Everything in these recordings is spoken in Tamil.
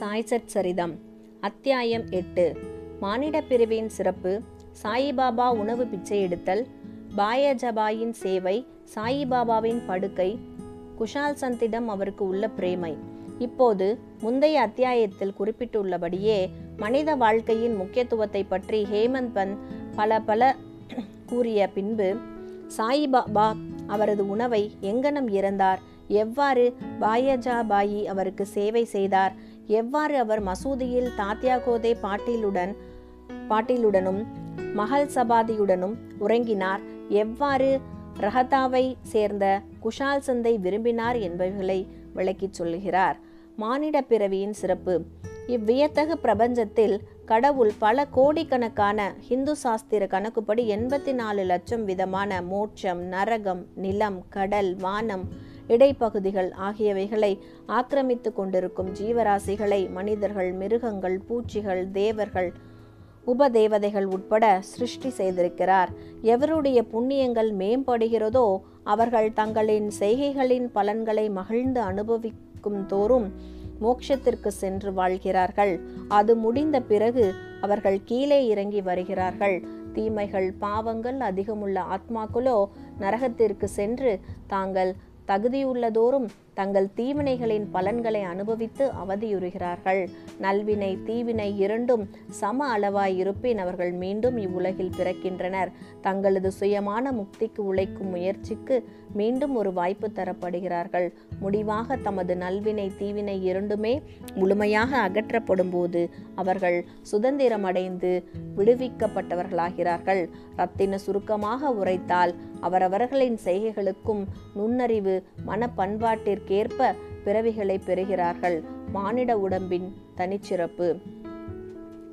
சாய்சத் சரிதம். அத்தியாயம் எட்டு. மானிட பிரிவின் சிறப்பு. சாயிபாபா உணவு பிச்சை எடுத்தல். பாயஜபாயின் சேவை. சாயிபாபாவின் படுக்கை. குஷால் சந்திடம் அவருக்கு உள்ள பிரேமை. இப்போது முந்தைய அத்தியாயத்தில் குறிப்பிட்டுள்ளபடியே மனித வாழ்க்கையின் முக்கியத்துவத்தை பற்றி ஹேமந்த் பந்த் பல பல கூறிய பின்பு சாயிபாபா அவரது உணவை எங்கனம் இறந்தார்? எவ்வாறு பாயஜாபாயி அவருக்கு சேவை செய்தார்? எவ்வாறு அவர் மசூதியில் தாத்யாகோதே பாட்டீலுடன் பாட்டீலுடனும் மகள் சபாதியுடனும் உறங்கினார்? எவ்வாறு ரஹதாவை சேர்ந்த குஷால் சந்தை விரும்பினார் என்பவைகளை விளக்கிச் சொல்லுகிறார் மானிட பிறவியின் சிறப்பு. இவ்வியத்தகு பிரபஞ்சத்தில் கடவுள் பல கோடிக்கணக்கான ஹிந்து சாஸ்திர கணக்குப்படி எண்பத்தி நாலு லட்சம் விதமான மோட்சம் நரகம் நிலம் கடல் வானம் இடைப்பகுதிகள் ஆகியவைகளை ஆக்கிரமித்து கொண்டிருக்கும் ஜீவராசிகளை மனிதர்கள் மிருகங்கள் பூச்சிகள் தேவர்கள் உபதேவதைகள் உட்பட சிருஷ்டி செய்திருக்கிறார். எவருடைய புண்ணியங்கள் மேம்படுகிறதோ அவர்கள் தங்களின் செய்கைகளின் பலன்களை மகிழ்ந்து அனுபவிக்கும் தோறும் மோட்சத்திற்கு சென்று வாழ்கிறார்கள். அது முடிந்த பிறகு அவர்கள் கீழே இறங்கி வருகிறார்கள். தீமைகள் பாவங்கள் அதிகமுள்ள ஆத்மாக்களோ நரகத்திற்கு சென்று தாங்கள் தகுதியுள்ளதோறும் தங்கள் தீவினைகளின் பலன்களை அனுபவித்து அவதியுறுகிறார்கள். நல்வினை தீவினை இரண்டும் சம அளவாய் இருப்பின் அவர்கள் மீண்டும் இவ்வுலகில் பிறக்கின்றனர். தங்களது சுயமான முக்திக்கு உழைக்கும் முயற்சிக்கு மீண்டும் ஒரு வாய்ப்பு தரப்படுகிறார்கள். முடிவாக தமது நல்வினை தீவினை இரண்டுமே முழுமையாக அகற்றப்படும் போது அவர்கள் சுதந்திரம் அடைந்து விடுவிக்கப்பட்டவர்களாகிறார்கள். ரத்தின சுருக்கமாக உரைத்தால் அவரவர்களின் செய்கைகளுக்கும் நுண்ணறிவு அதற்கேற்ப பிறவிகளை பெறுகிறார்கள். மானிட உடம்பின் தனிச்சிறப்பு.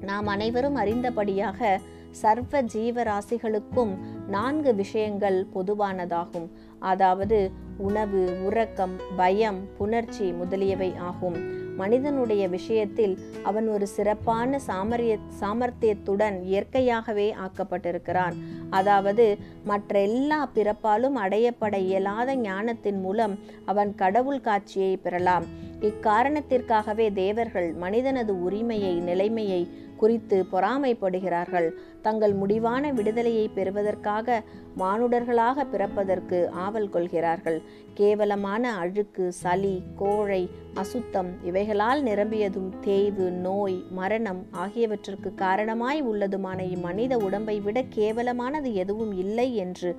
நாம் அனைவரும் அறிந்தபடியாக சர்வ ஜீவராசிகளுக்கும் நான்கு விஷயங்கள் பொதுவானதாகும். அதாவது உணவு உறக்கம் பயம் புணர்ச்சி முதலியவை ஆகும். மனிதனுடைய விஷயத்தில் அவன் ஒரு சிறப்பான சாமரிய சாமர்த்தியத்துடன் இயற்கையாகவே ஆக்கப்பட்டிருக்கிறான். அதாவது மற்ற எல்லா பிறப்பாலும் அடையப்பட இயலாத ஞானத்தின் மூலம் அவன் கடவுள் காட்சியை பெறலாம். இக்காரணத்திற்காகவே தேவர்கள் மனிதனது உரிமையை நிலைமையை குறித்து பொறாமைப்படுகிறார்கள். தங்கள் முடிவான விடுதலையை பெறுவதற்காக மானுடர்களாக பிறப்பதற்கு ஆவல் கொள்கிறார்கள். கேவலமான அழுக்கு சளி கோழை அசுத்தம் இவைகளால் நிரம்பியதும் தேய்வு நோய் மரணம் ஆகியவற்றிற்கு காரணமாய் உள்ளதுமான இம்மனித உடம்பை விட கேவலமானது எதுவும் இல்லை என்று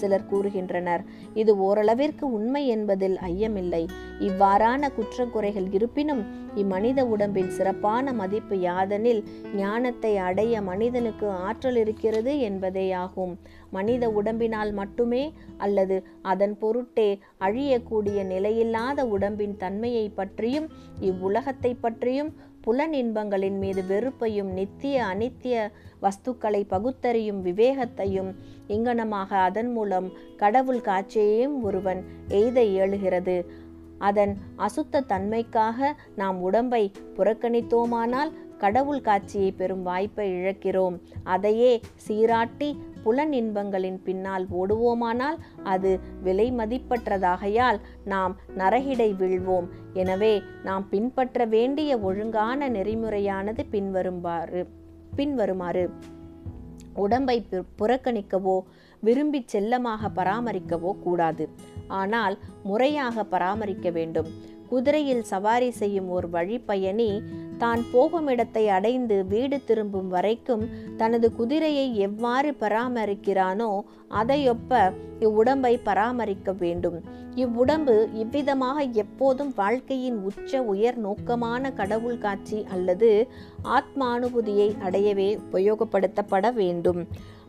சிலர் கூறுகின்றனர். இது ஓரளவிற்கு உண்மை என்பதில் ஐயமில்லை. இவ்வாறான குற்றக்குறைகள் இருப்பினும் இம்மனித உடம்பின் சிறப்பான மதிப்பு யாதெனில் ஞானத்தை அடைய மனிதனுக்கு ஆற்றல் ஆற்றல் இருக்கிறது என்பதேயாகும். மனித உடம்பினால் மட்டுமே அல்லது அதன் பொருட்டே அழியக்கூடிய நிலையில்லாத உடம்பின் தன்மையை பற்றியும் இவ்வுலகத்தை பற்றியும் புலன் இன்பங்களின் மீது வெறுப்பையும் நித்திய அனித்திய வஸ்துக்களை பகுத்தறியும் விவேகத்தையும் இங்கனமாக அதன் மூலம் கடவுள் காட்சியையும் ஒருவன் எய்த இயலுகிறது. அதன் அசுத்த தன்மைக்காக நாம் உடம்பை புறக்கணித்தோமானால் கடவுள் காட்சியை பெறும் வாய்ப்பை இழக்கிறோம். அதையே சீராட்டி புலன் இன்பங்களின் பின்னால் ஓடுவோமானால் அது விலை மதிப்பற்றதாகையால் நாம் நரகிடை வீழ்வோம். எனவே நாம் பின்பற்ற வேண்டிய ஒழுங்கான நெறிமுறையானது பின்வருமாறு பின்வருமாறு. உடம்பை புறக்கணிக்கவோ விரும்பி செல்லமாக பராமரிக்கவோ கூடாது. ஆனால் முறையாக பராமரிக்க வேண்டும். குதிரையில் சவாரி செய்யும் ஒரு வழிப்பயணி தான் போகும் இடத்தை அடைந்து வீடு திரும்பும் வரைக்கும் தனது குதிரையை எவ்வாறு பராமரிக்கிறானோ அதையொப்ப இவ்வுடம்பை பராமரிக்க வேண்டும். இவ்வுடம்பு இவ்விதமாக எப்போதும் வாழ்க்கையின் உச்ச உயர் நோக்கமான கடவுள் காட்சி அல்லது ஆத்மானுபூதியை அடையவே உபயோகப்படுத்தப்பட வேண்டும்.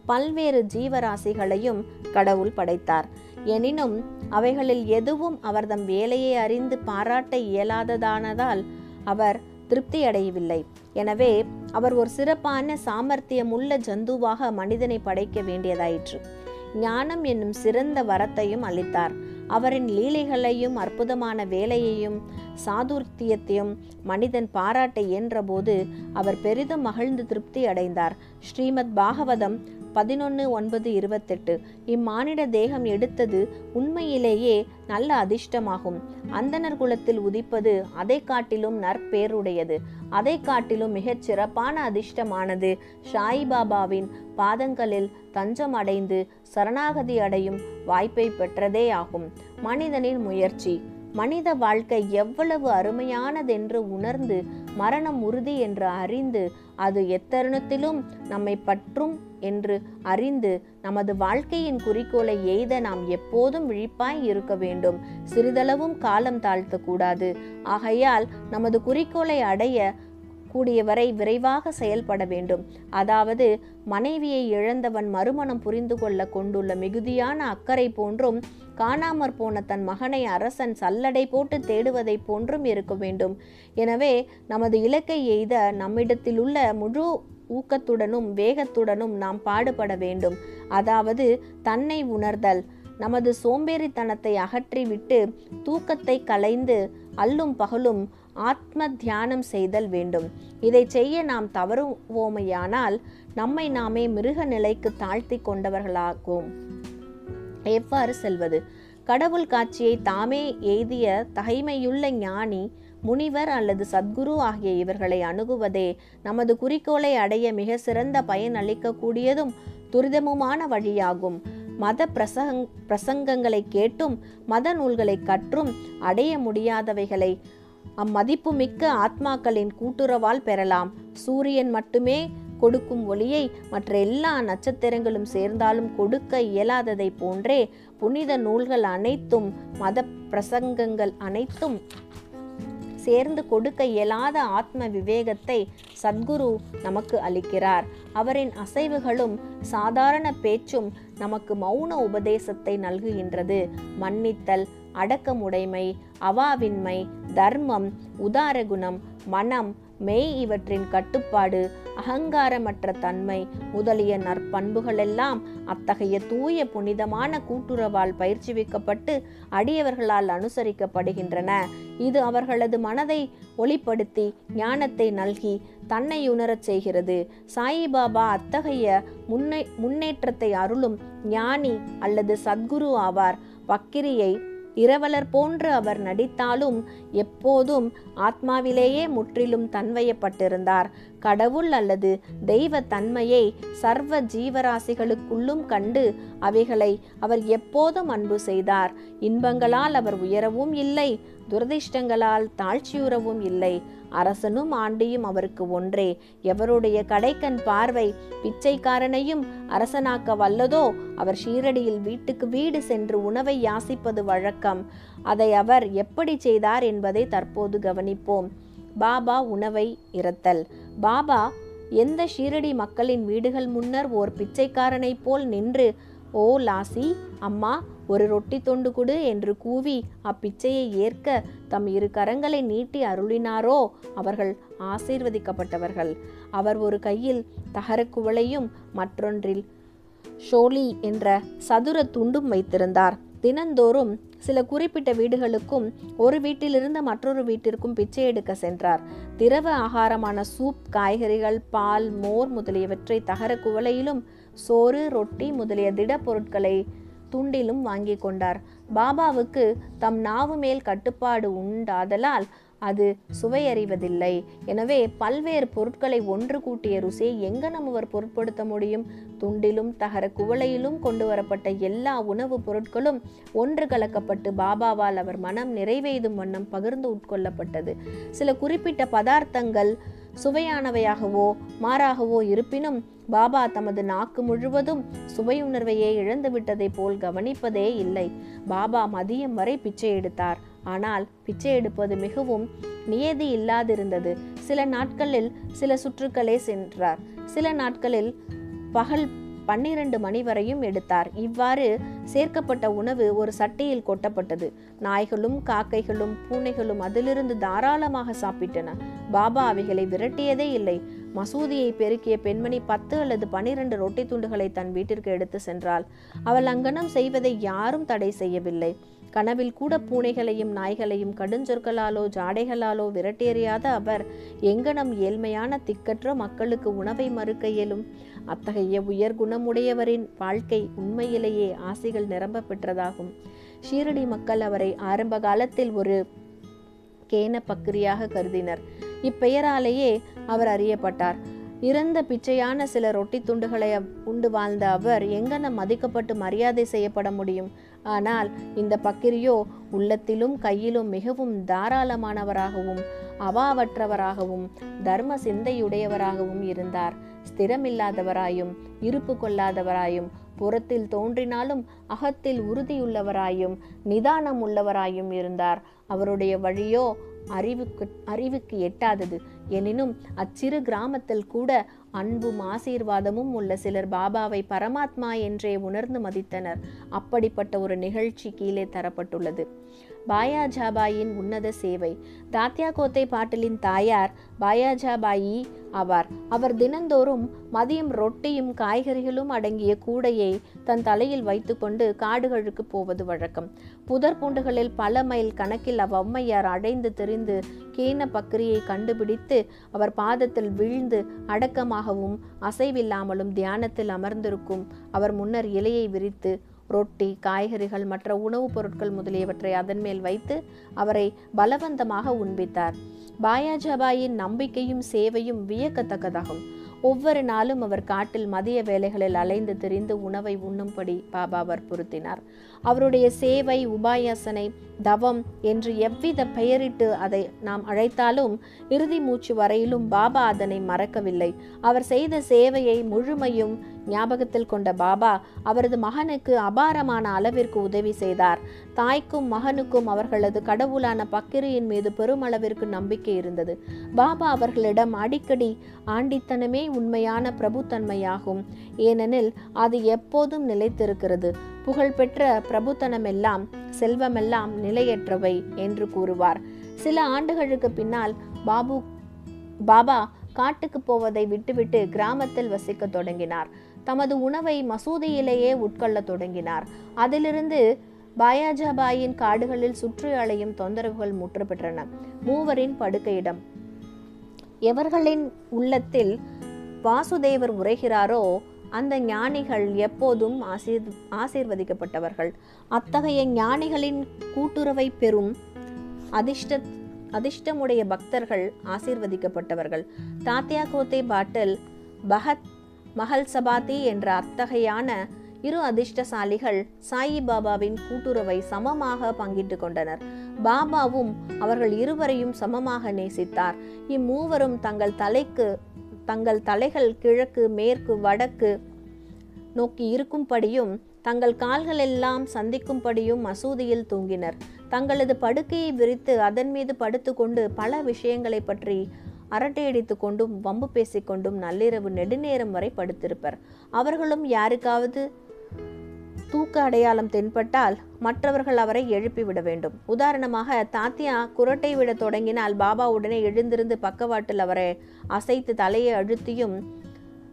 பல்வேறு ஜீவராசிகளையும் கடவுள் படைத்தார். எனினும் அவைகளில் எதுவும் அவர்தம் வேலையை அறிந்து பாராட்ட இயலாததானதால் அவர் திருப்தி அடையவில்லை எனவே அவர் ஒரு சிறப்பான சாமர்த்தியமுள்ள ஜந்துவாக மனிதனை படைக்க வேண்டியதாயிற்று. ஞானம் என்னும் சிறந்த வரத்தையும் அளித்தார். அவரின் லீலைகளையும் அற்புதமான வேலையையும் சாதுர்த்தியத்தையும் மனிதன் பாராட்ட இயன்றபோது அவர் பெரிதும் மகிழ்ந்து திருப்தி அடைந்தார் ஸ்ரீமத் பாகவதம் பதினொன்று ஒன்பது இருபத்தெட்டு. இம்மானிட தேகம் எடுத்தது உண்மையிலேயே நல்ல அதிர்ஷ்டமாகும். அந்தணர் குலத்தில் உதிப்பது அதை காட்டிலும் நற்பேருடையது. அதை காட்டிலும் மிகச் சிறப்பான அதிர்ஷ்டமானது. சாய்பாபாவின் பாதங்களில் தஞ்சம் அடைந்து சரணாகதி அடையும் வாய்ப்பை பெற்றதே ஆகும் மனிதனின் முயற்சி. மனித வாழ்க்கை எவ்வளவு அருமையானதென்று உணர்ந்து மரணம் உறுதி என்று அறிந்து அது எத்தருணத்திலும் நம்மை பற்றும் என்று அறிந்து நமது வாழ்க்கையின் குறிக்கோளை எய்த நாம் எப்போதும் விழிப்பாய் இருக்க வேண்டும். சிறிதளவும் காலம் தாழ்த்தக்கூடாது. ஆகையால் நமது குறிக்கோளை அடைய கூடியவரை விரைவாக செயல்பட வேண்டும். அதாவது மனைவியை இழந்தவன் மறுமணம் புரிந்து கொள்ள கொண்டுள்ள மிகுதியான அக்கறை போன்றும் காணாமற் போன தன் மகனை அரசன் சல்லடை போட்டு தேடுவதைப் போன்றும் இருக்க வேண்டும். எனவே நமது இலக்கை எய்த நம்மிடத்திலுள்ள முழு ஊக்கத்துடனும் வேகத்துடனும் நாம் பாடுபட வேண்டும். அதாவது தன்னை உணர்தல். நமது சோம்பேறித்தனத்தை அகற்றிவிட்டு தூக்கத்தை கலைந்து அல்லும் பகலும் ஆத்ம தியானம் செய்தல் வேண்டும். இதை செய்ய நாம் தவறுவோமையானால் நம்மை நாமே மிருக நிலைக்கு தாழ்த்தி கொண்டவர்களாகும் எவ்வாறு செல்வது? கடவுள் காட்சியை தாமே எய்திய தகைமையுள்ள ஞானி முனிவர் அல்லது சத்குரு ஆகிய இவர்களை அணுகுவதே நமது குறிக்கோளை அடைய மிக சிறந்த பயன் அளிக்கக்கூடியதும் துரிதமுமான வழியாகும். மத பிரசங் பிரசங்கங்களை கேட்டும் மத நூல்களை கற்றும் அடைய முடியாதவைகளை அம்மதிப்புமிக்க ஆத்மாக்களின் கூட்டுறவால் பெறலாம். சூரியன் மட்டுமே கொடுக்கும் ஒளியை மற்ற எல்லா நட்சத்திரங்களும் சேர்ந்தாலும் கொடுக்க இயலாததை போன்றே புனித நூல்கள் அனைத்தும் மத பிரசங்கங்கள் அனைத்தும் சேர்ந்து கொடுக்க இயலாத ஆத்ம விவேகத்தை சத்குரு நமக்கு அளிக்கிறார். அவரின் அசைவுகளும் சாதாரண பேச்சும் நமக்கு மௌன உபதேசத்தை நல்குகின்றது. மன்னித்தல் அடக்கமுடைமை அவாவின்மை தர்மம் உதாரகுணம் மனம் மெய் இவற்றின் கட்டுப்பாடு அகங்காரமற்ற தன்மை முதலிய நற்பண்புகளெல்லாம் அத்தகைய தூய புனிதமான கூட்டுறவால் பயிற்சிவிக்கப்பட்டு அடியவர்களால் அனுசரிக்கப்படுகின்றன. இது அவர்களது மனதை ஒளிப்படுத்தி ஞானத்தை நல்கி தன்னை உணரச் செய்கிறது. சாயிபாபா அத்தகைய முன்னே முன்னேற்றத்தை அருளும் ஞானி அல்லது சத்குரு ஆவார். பக்கிரியை இரவலர் போன்று அவர் நடித்தாலும் எப்போதும் ஆத்மாவிலேயே முற்றிலும் தன்வயப்பட்டிருந்தார். கடவுள் அல்லது தெய்வ தன்மையை சர்வ ஜீவராசிகளுக்குள்ளும் கண்டு அவைகளை அவர் எப்போதும் அன்பு செய்தார். இன்பங்களால் அவர் உயரவும் இல்லை துரதிர்ஷ்டங்களால் தாழ்ச்சியுறவும் இல்லை. அரசனும் ஆண்டியும் அவருக்கு ஒன்றே. எவருடைய கடைக்கண் பார்வை பிச்சைக்காரனையும் அரசனாக்க வல்லதோ அவர் ஷீரடியில் வீட்டுக்கு வீடு சென்று உணவை யாசிப்பது வழக்கம். அதை அவர் எப்படி செய்தார் என்பதை தற்போது கவனிப்போம். பாபா உணவை இரத்தல். பாபா எந்த ஷீரடி மக்களின் வீடுகள் முன்னர் ஓர் பிச்சைக்காரனைப் போல் நின்று ஓ லாசி அம்மா ஒரு ரொட்டி தொண்டு கொடு என்று கூவி அப்பிச்சையை ஏற்க தம் இரு கரங்களை நீட்டி அருளினாரோ அவர்கள் ஆசீர்வதிக்கப்பட்டவர்கள். அவர் ஒரு கையில் தகரக்குவளையும் மற்றொன்றில் ஷோலி என்ற சதுர துண்டும் வைத்திருந்தார். தினந்தோறும் சில குறிப்பிட்ட வீடுகளுக்கும் ஒரு வீட்டிலிருந்து மற்றொரு வீட்டிற்கும் பிச்சை எடுக்க சென்றார். திரவ ஆகாரமான சூப் காய்கறிகள் பால் மோர் முதலியவற்றை தகர குவளையிலும் சோறு ரொட்டி முதலிய திடப்பொருட்களை பொருட்களை துண்டிலும் வாங்கி கொண்டார். பாபாவுக்கு தம் நாவு மேல் கட்டுப்பாடு உண்டாதலால் அது சுவையறிவதில்லை. எனவே பல்வேறு பொருட்களை ஒன்று கூட்டிய ருசியை எங்கனம் அவர் பொருட்படுத்த முடியும்? துண்டிலும் தகர குவளையிலும் கொண்டு வரப்பட்ட எல்லா உணவுப் பொருட்களும் ஒன்று கலக்கப்பட்டு பாபாவால் அவர் மனம் நிறைவேதும் வண்ணம் பகிர்ந்து உட்கொள்ளப்பட்டது. சில குறிப்பிட்ட பதார்த்தங்கள் சுவையானவையாகவோ மாறாகவோ இருப்பினும் பாபா தமது நாக்கு முழுவதும் சுவையுணர்வையே இழந்துவிட்டதை போல் கவனிப்பதே இல்லை. பாபா மதியம் வரை பிச்சை எடுத்தார். ஆனால் பிச்சை எடுப்பது மிகவும் நியதி இல்லாதிருந்தது. சில நாட்களில் சில சுற்றுக்களே சென்றார். சில நாட்களில் பகல் பன்னிரண்டு மணி வரையும் எடுத்தார். இவ்வாறு சேர்க்கப்பட்ட உணவு ஒரு சட்டியில் கொட்டப்பட்டது. நாய்களும் காக்கைகளும் பூனைகளும் அதிலிருந்து தாராளமாக சாப்பிட்டன. பாபா அவைகளை விரட்டியதே இல்லை. மசூதியை பெருக்கிய பெண்மணி பத்து அல்லது பனிரெண்டு ரொட்டி துண்டுகளை தன் வீட்டிற்கு எடுத்து சென்றாள். அவள் அங்கனம் செய்வதை யாரும் தடை செய்யவில்லை. கனவில் கூட பூனைகளையும் நாய்களையும் கடுஞ்சொற்களாலோ ஜாடைகளாலோ விரட்டேறியாத அவர் எங்கனம் ஏழ்மையான திக்கற்ற மக்களுக்கு உணவை மறுக்க இயலும். அத்தகைய உயர் குணமுடையவரின் வாழ்க்கை உண்மையிலேயே ஆசைகள் நிரம்ப பெற்றதாகும். ஷீரடி மக்கள் அவரை ஆரம்ப காலத்தில் ஒரு கேன பக்கிரியாக கருதினர். இப்பெயராலேயே அவர் அறியப்பட்டார். இறந்த பிச்சையான சில ரொட்டி துண்டுகளை உண்டு வாழ்ந்த அவர் எங்கென மதிக்கப்பட்டு மரியாதை செய்யப்பட முடியும்? ஆனால் இந்த பக்கிரியோ உள்ளத்திலும் கையிலும் மிகவும் தாராளமானவராகவும் அவாவற்றவராகவும் தர்ம சிந்தையுடையவராகவும் இருந்தார். ஸ்திரமில்லாதவராயும் இருப்பு கொள்ளாதவராயும் புறத்தில் தோன்றினாலும் அகத்தில் உறுதியுள்ளவராயும் நிதானம் உள்ளவராயும் இருந்தார். அவருடைய வழியோ அறிவுக்கு அறிவுக்கு எட்டாதது. எனினும் அச்சிறு கிராமத்தில் கூட அன்பும் ஆசீர்வாதமும் உள்ள சிலர் பாபாவை பரமாத்மா என்றே உணர்ந்து மதித்தனர். அப்படிப்பட்ட ஒரு நிகழ்ச்சி கீழே தரப்பட்டுள்ளது. பாயாஜாபாயின் உன்னத சேவை. தாத்யா கோத்தை பாட்டிலின் தாயார் பாயாஜாபாயி ஆவார். அவர் தினந்தோறும் மதியம் ரொட்டியும் காய்கறிகளும் அடங்கிய கூடையை தன் தலையில் வைத்துக்கொண்டு காடுகளுக்கு போவது வழக்கம். புதர் பூண்டுகளில் பல மைல் கணக்கில் அவ்வம்மையார் அடைந்து தெரிந்து கேன பக்கிரியை கண்டுபிடித்து அவர் பாதத்தில் வீழ்ந்து அடக்கமாகவும் அசைவில்லாமலும் தியானத்தில் அமர்ந்திருக்கும் அவர் முன்னர் இலையை விரித்து ரொட்டி காய்கறிகள் மற்ற உணவுப் பொருட்கள் முதலியவற்றை அதன் மேல் வைத்து அவரை பலவந்தமாக உண்பித்தார். பாயாஜபாயின் நம்பிக்கையும் சேவையும் வியக்கத்தக்கதாகும். ஒவ்வொரு நாளும் அவர் காட்டில் மதிய வேலைகளில் அலைந்து திரிந்து உணவை உண்ணும்படி பாபா வற்புறுத்தினார். அவருடைய சேவை உபாயாசனை தவம் என்று எவ்வித பெயரிட்டு அதை நாம் அழைத்தாலும் இறுதி மூச்சு வரையிலும் பாபா அதனை மறக்கவில்லை. அவர் செய்த சேவையை முழுமையும் ஞாபகத்தில் கொண்ட பாபா அவரது மகனுக்கு அபாரமான அளவிற்கு உதவி செய்தார். தாய்க்கும் மகனுக்கும் அவர்களது கடவுளான பக்கிரியின் மீது பெருமளவிற்கு நம்பிக்கை இருந்தது. பாபா அவர்களிடம் அடிக்கடி ஆண்டித்தனமே உண்மையான பிரபுத்தன்மையாகும். ஏனெனில் அது எப்போதும் நிலைத்திருக்கிறது. புகழ்பெற்ற பிரபுத்தனமெல்லாம் செல்வமெல்லாம் நிலையற்றவை என்று கூறுவார். சில ஆண்டுகளுக்கு பின்னால் பாபு பாபா காட்டுக்கு போவதை விட்டுவிட்டு கிராமத்தில் வசிக்க தொடங்கினார். தமது உணவை மசூதியிலேயே உட்கொள்ளத் தொடங்கினார். அதிலிருந்து பாயாஜாபாயின் காடுகளில் சுற்றி அலையும் தொந்தரவுகள் முற்று பெற்றன மூவரின் படுக்கையிடம் எவர்களின் உள்ளத்தில் வாசுதேவர் உரைகிறாரோ அந்த ஞானிகள் எப்போதும் ஆசீர் ஆசீர்வதிக்கப்பட்டவர்கள். அத்தகைய ஞானிகளின் கூட்டுறவை பெறும் அதிர்ஷ்ட அதிர்ஷ்டமுடைய பக்தர்கள் ஆசீர்வதிக்கப்பட்டவர்கள். தாத்தியா கோத்தே பாட்டில் பகத் மகள் சபாத்தி என்ற அத்தகையான இரு அதிர்ஷ்டசாலிகள் சாயி பாபாவின் கூட்டுறவை சமமாக பங்கிட்டு கொண்டனர். பாபாவும் அவர்கள் இருவரையும் சமமாக நேசித்தார். இம்மூவரும் தங்கள் தலைக்கு தங்கள் தலைகள் கிழக்கு மேற்கு வடக்கு நோக்கி இருக்கும்படியும் தங்கள் கால்கள் எல்லாம் சந்திக்கும்படியும் மசூதியில் தூங்கினர். தங்களது படுக்கையை விரித்து அதன் மீது படுத்துக்கொண்டு பல விஷயங்களை பற்றி அரட்டையடித்து கொண்டும் வம்பு பேசிக்கொண்டும் நள்ளிரவு நெடுநேரம் வரை படுத்திருப்பர். அவர்களும் யாருக்காவது தூக்க அடையாளம் தென்பட்டால் மற்றவர்கள் அவரை எழுப்பிவிட வேண்டும். உதாரணமாக தாத்தியா குரட்டை விட தொடங்கினால் பாபா உடனே எழுந்திருந்து பக்கவாட்டில் அவரை அசைத்து தலையை அழுத்தியும்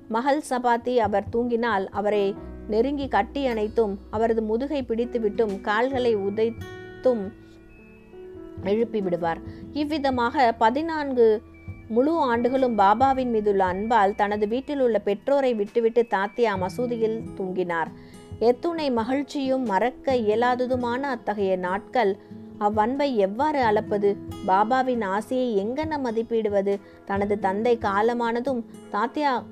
மகள் சபாத்தி அவர் தூங்கினால் அவரை நெருங்கி கட்டி அணைத்தும் அவரது முதுகை பிடித்துவிட்டும் கால்களை உதைத்தும் எழுப்பி விடுவார். இவ்விதமாக பதினான்கு முழு ஆண்டுகளும் பாபாவின் மீதுள்ள அன்பால் தனது வீட்டில் உள்ள பெற்றோரை விட்டுவிட்டு தாத்தியா மசூதியில் தூங்கினார். எத்துணை மகிழ்ச்சியும் மறக்க இயலாததுமான அத்தகைய நாட்கள் அவ்வன்பை எவ்வாறு அளப்பது? பாபாவின் ஆசையை எங்கென மதிப்பிடுவது? தனது தந்தை காலமானதும் தாத்தியா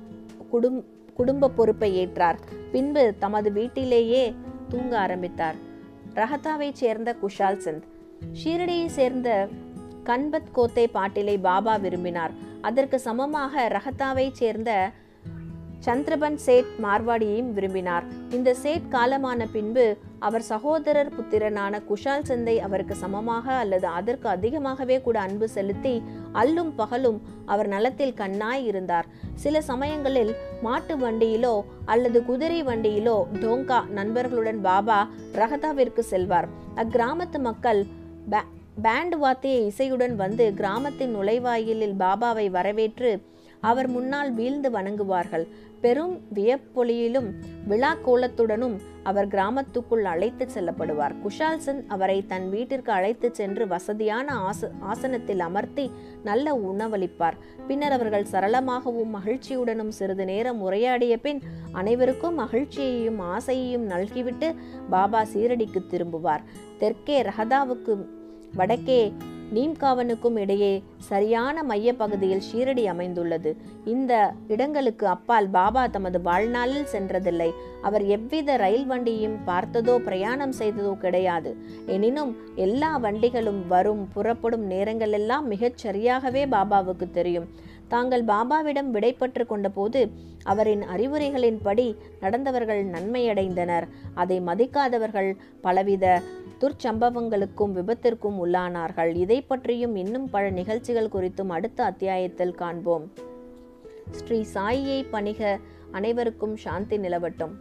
குடும் குடும்ப பொறுப்பை ஏற்றார். பின்பு தமது வீட்டிலேயே தூங்க ஆரம்பித்தார். ரஹத்தாவைச் சேர்ந்த குஷால் சந்த். ஷீரடியை சேர்ந்த கன்பத் கோத்தை பாட்டிலை பாபா விரும்பினார். அதற்கு சமமாக ரஹத்தாவைச் சேர்ந்த சந்திரபன் சேட் மார்வாடியையும் விரும்பினார். இந்த சேட் காலமான பின்பு அவர் சகோதரர் புத்திரனான குஷால் சந்தை அவருக்கு சமமாக அல்லது அதற்கு அதிகமாகவே கூட அன்பு செலுத்தி அல்லும் பகலும் அவர் நலத்தில் கண்ணாய் இருந்தார். சில சமயங்களில் மாட்டு வண்டியிலோ அல்லது குதிரை வண்டியிலோ டோங்கா நண்பர்களுடன் பாபா ரஹதாவிற்கு செல்வார். அக்கிராமத்து மக்கள் பேண்ட் வாத்திய இசையுடன் வந்து கிராமத்தின் நுழைவாயிலில் பாபாவை வரவேற்று அவர் முன்னால் வீழ்ந்து வணங்குவார்கள். பெரும் வியப்பொலியிலும் விழா கோலத்துடனும் அவர் கிராமத்துக்குள் அழைத்து செல்லப்படுவார். குஷால் சந்த் அவரை தன் வீட்டிற்கு அழைத்து சென்று வசதியான ஆச ஆசனத்தில் அமர்த்தி நல்ல உணவளிப்பார். பின்னர் அவர்கள் சரளமாகவும் மகிழ்ச்சியுடனும் சிறிது நேரம் உரையாடிய பின் அனைவருக்கும் மகிழ்ச்சியையும் ஆசையையும் நல்கிவிட்டு பாபா சீரடிக்கு திரும்புவார். தெற்கே ரஹதாவுக்கு வடக்கே நீம்காவனுக்கும் இடையே சரியான மையப்பகுதியில் ஷீரடி அமைந்துள்ளது. இந்த இடங்களுக்கு அப்பால் பாபா தமது வாழ்நாளில் சென்றதில்லை. அவர் எவ்வித ரயில் வண்டியும் பார்த்ததோ பிரயாணம் செய்ததோ கிடையாது. எனினும் எல்லா வண்டிகளும் வரும் புறப்படும் நேரங்களெல்லாம் மிகச் சரியாகவே பாபாவுக்கு தெரியும். தாங்கள் பாபாவிடம் விடைபெற்று கொண்டபோது அவரின் அறிவுரைகளின்படி நடந்தவர்கள் நன்மையடைந்தனர். அதை மதிக்காதவர்கள் பலவித துர்ச்சம்பவங்களுக்கும் விபத்திற்கும் உள்ளானார்கள். இதை பற்றியும் இன்னும் பல நிகழ்ச்சிகள் குறித்தும் அடுத்த அத்தியாயத்தில் காண்போம். ஸ்ரீ சாயியை பணிக அனைவருக்கும் சாந்தி நிலவட்டும்.